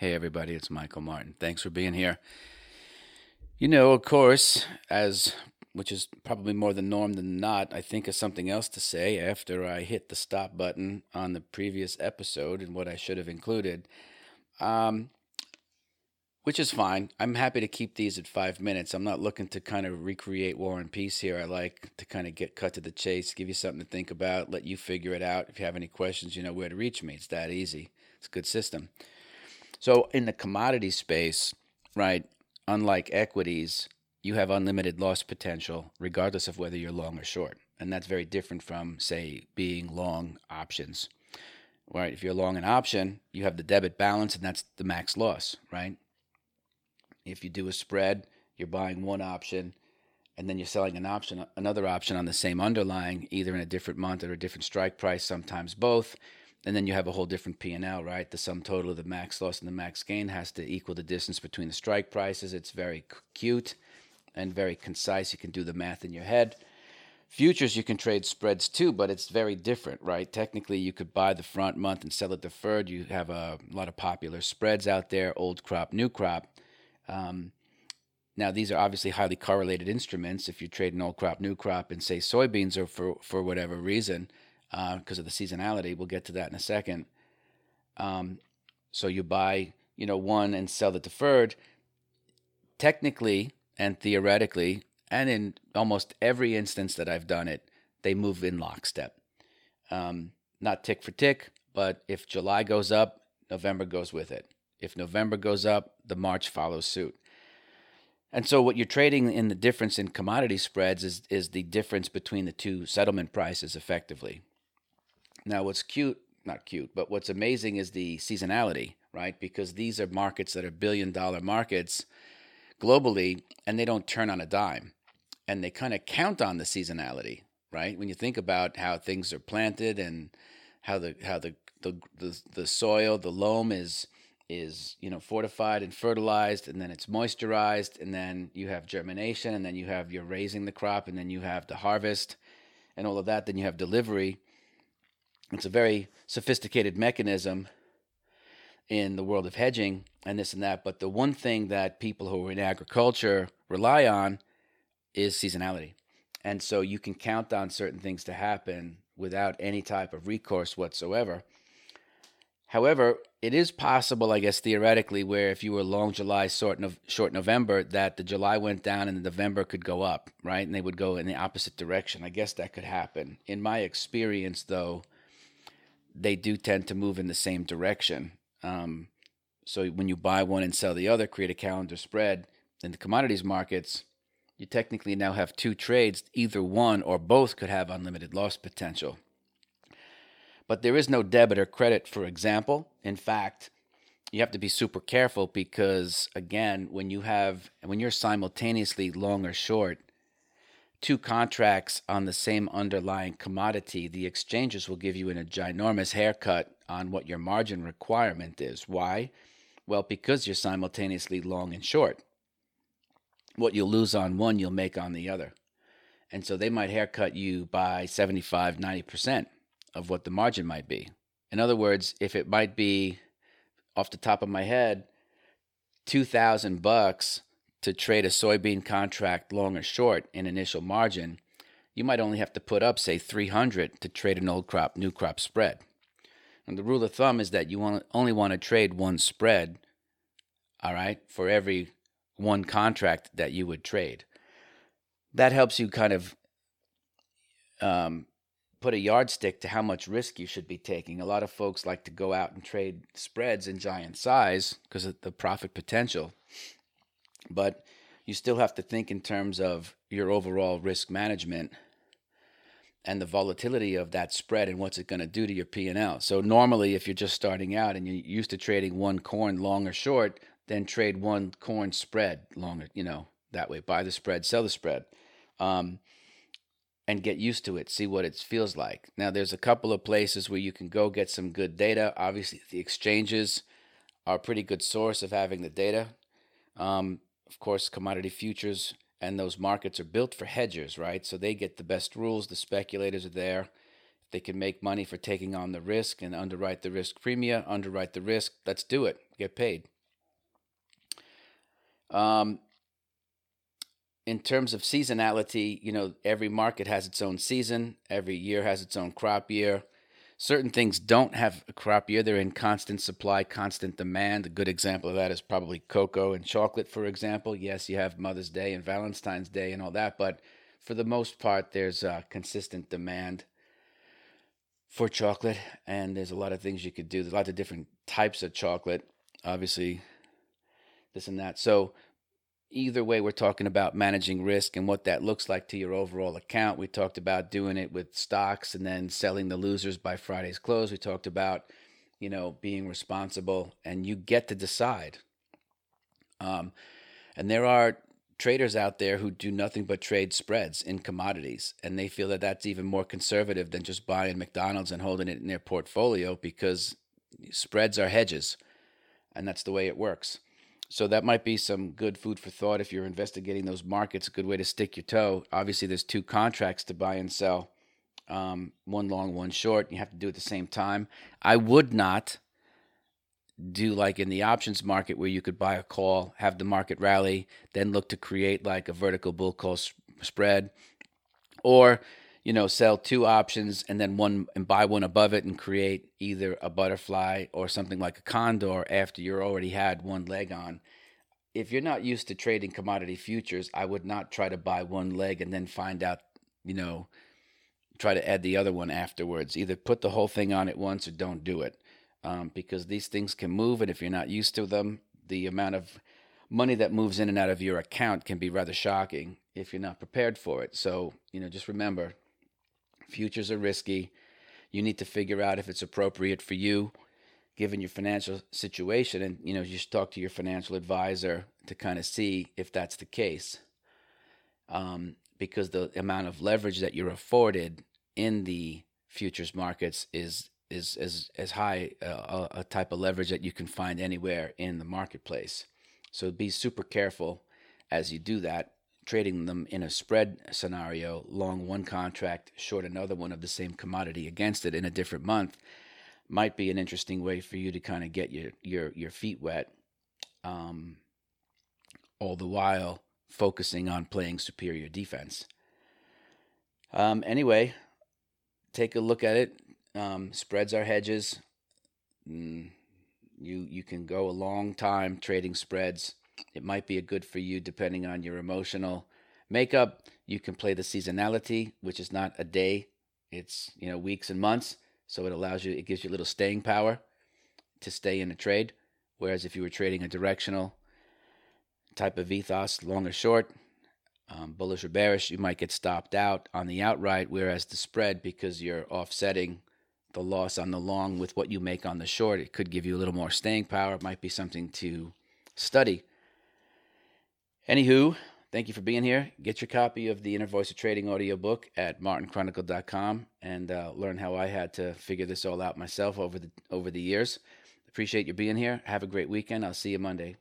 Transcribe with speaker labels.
Speaker 1: Hey, everybody, it's Michael Martin. Thanks for being here. You know, of course, as which is probably more the norm than not, I think of something else to say after I hit the stop button on the previous episode and what I should have included, um, which is fine. I'm happy to keep these at five minutes. I'm not looking to kind of recreate War and Peace here. I like to kind of get cut to the chase, give you something to think about, let you figure it out. If you have any questions, you know where to reach me. It's that easy. It's a good system. So in the commodity space, right, unlike equities, you have unlimited loss potential regardless of whether you're long or short. And that's very different from, say, being long options. Right? If you're long an option, you have the debit balance and that's the max loss, right? If you do a spread, you're buying one option and then you're selling an option another option on the same underlying either in a different month or a different strike price, sometimes both and then you have a whole different P&L, right? The sum total of the max loss and the max gain has to equal the distance between the strike prices. It's very cute and very concise. You can do the math in your head. Futures, you can trade spreads too, but it's very different, right? Technically, you could buy the front month and sell it deferred. You have a lot of popular spreads out there, old crop, new crop. Um, now, these are obviously highly correlated instruments. If you trade an old crop, new crop, and say soybeans, or for, for whatever reason, because uh, of the seasonality. We'll get to that in a second. Um, so you buy, you know, one and sell the deferred. Technically and theoretically, and in almost every instance that I've done it, they move in lockstep. Um, not tick for tick, but if July goes up, November goes with it. If November goes up, the March follows suit. And so what you're trading in the difference in commodity spreads is is the difference between the two settlement prices effectively. Now, what's cute, not cute, but what's amazing is the seasonality, right? Because these are markets that are billion dollar markets globally, and they don't turn on a dime. And they kind of count on the seasonality, right? When you think about how things are planted and how the how the the the, the soil, the loam is is you know fortified and fertilized and then it's moisturized and then you have germination and then you have you're raising the crop and then you have the harvest and all of that then you have delivery it's a very sophisticated mechanism in the world of hedging and this and that. But the one thing that people who are in agriculture rely on is seasonality. And so you can count on certain things to happen without any type of recourse whatsoever. However, it is possible, I guess, theoretically, where if you were long July, short, no, short November, that the July went down and the November could go up, right? And they would go in the opposite direction. I guess that could happen. In my experience, though, they do tend to move in the same direction. Um, so when you buy one and sell the other, create a calendar spread in the commodities markets, you technically now have two trades. Either one or both could have unlimited loss potential. But there is no debit or credit, for example. In fact, you have to be super careful because, again, when you have when you're simultaneously long or short, two contracts on the same underlying commodity, the exchanges will give you an, a ginormous haircut on what your margin requirement is. Why? Well, because you're simultaneously long and short. What you'll lose on one, you'll make on the other. And so they might haircut you by 75, 90% of what the margin might be. In other words, if it might be off the top of my head, 2000 bucks to trade a soybean contract long or short in initial margin, you might only have to put up, say, 300 to trade an old crop, new crop spread. And the rule of thumb is that you only want to trade one spread, all right, for every one contract that you would trade. That helps you kind of um, put a yardstick to how much risk you should be taking. A lot of folks like to go out and trade spreads in giant size because of the profit potential but you still have to think in terms of your overall risk management and the volatility of that spread and what's it going to do to your P&L. So normally if you're just starting out and you're used to trading one corn long or short, then trade one corn spread longer, you know, that way buy the spread, sell the spread. Um, and get used to it, see what it feels like. Now there's a couple of places where you can go get some good data. Obviously the exchanges are a pretty good source of having the data. Um, of course, commodity futures and those markets are built for hedgers, right? So they get the best rules. The speculators are there. They can make money for taking on the risk and underwrite the risk premium, underwrite the risk. Let's do it. Get paid. Um, in terms of seasonality, you know, every market has its own season, every year has its own crop year. Certain things don't have a crop year, they're in constant supply, constant demand. A good example of that is probably cocoa and chocolate, for example. Yes, you have Mother's Day and Valentine's Day and all that, but for the most part, there's a consistent demand for chocolate, and there's a lot of things you could do. There's a lot of different types of chocolate, obviously, this and that. So, either way, we're talking about managing risk and what that looks like to your overall account. We talked about doing it with stocks and then selling the losers by Friday's close. We talked about, you know, being responsible, and you get to decide. Um, and there are traders out there who do nothing but trade spreads in commodities, and they feel that that's even more conservative than just buying McDonald's and holding it in their portfolio because spreads are hedges, and that's the way it works. So that might be some good food for thought if you're investigating those markets. A good way to stick your toe. Obviously, there's two contracts to buy and sell, um, one long, one short. You have to do it at the same time. I would not do like in the options market where you could buy a call, have the market rally, then look to create like a vertical bull call spread, or you know, sell two options and then one and buy one above it and create either a butterfly or something like a condor after you already had one leg on. If you're not used to trading commodity futures, I would not try to buy one leg and then find out, you know, try to add the other one afterwards. Either put the whole thing on at once or don't do it. Um, because these things can move, and if you're not used to them, the amount of money that moves in and out of your account can be rather shocking if you're not prepared for it. So, you know, just remember Futures are risky. You need to figure out if it's appropriate for you, given your financial situation. And, you know, you should talk to your financial advisor to kind of see if that's the case. Um, because the amount of leverage that you're afforded in the futures markets is is as as high uh, a type of leverage that you can find anywhere in the marketplace. So be super careful as you do that trading them in a spread scenario, long one contract, short another one of the same commodity against it in a different month, might be an interesting way for you to kind of get your your your feet wet, um, all the while focusing on playing superior defense. Um, anyway, take a look at it. Um, spreads are hedges. Mm, you you can go a long time trading spreads it might be a good for you depending on your emotional makeup. You can play the seasonality, which is not a day, it's you know weeks and months. So it allows you, it gives you a little staying power to stay in a trade. Whereas if you were trading a directional type of ethos, long or short, um, bullish or bearish, you might get stopped out on the outright. Whereas the spread, because you're offsetting the loss on the long with what you make on the short, it could give you a little more staying power. It might be something to study. Anywho, thank you for being here. Get your copy of the Inner Voice of Trading audiobook at martinkronicle.com and uh, learn how I had to figure this all out myself over the over the years. Appreciate you being here. Have a great weekend. I'll see you Monday.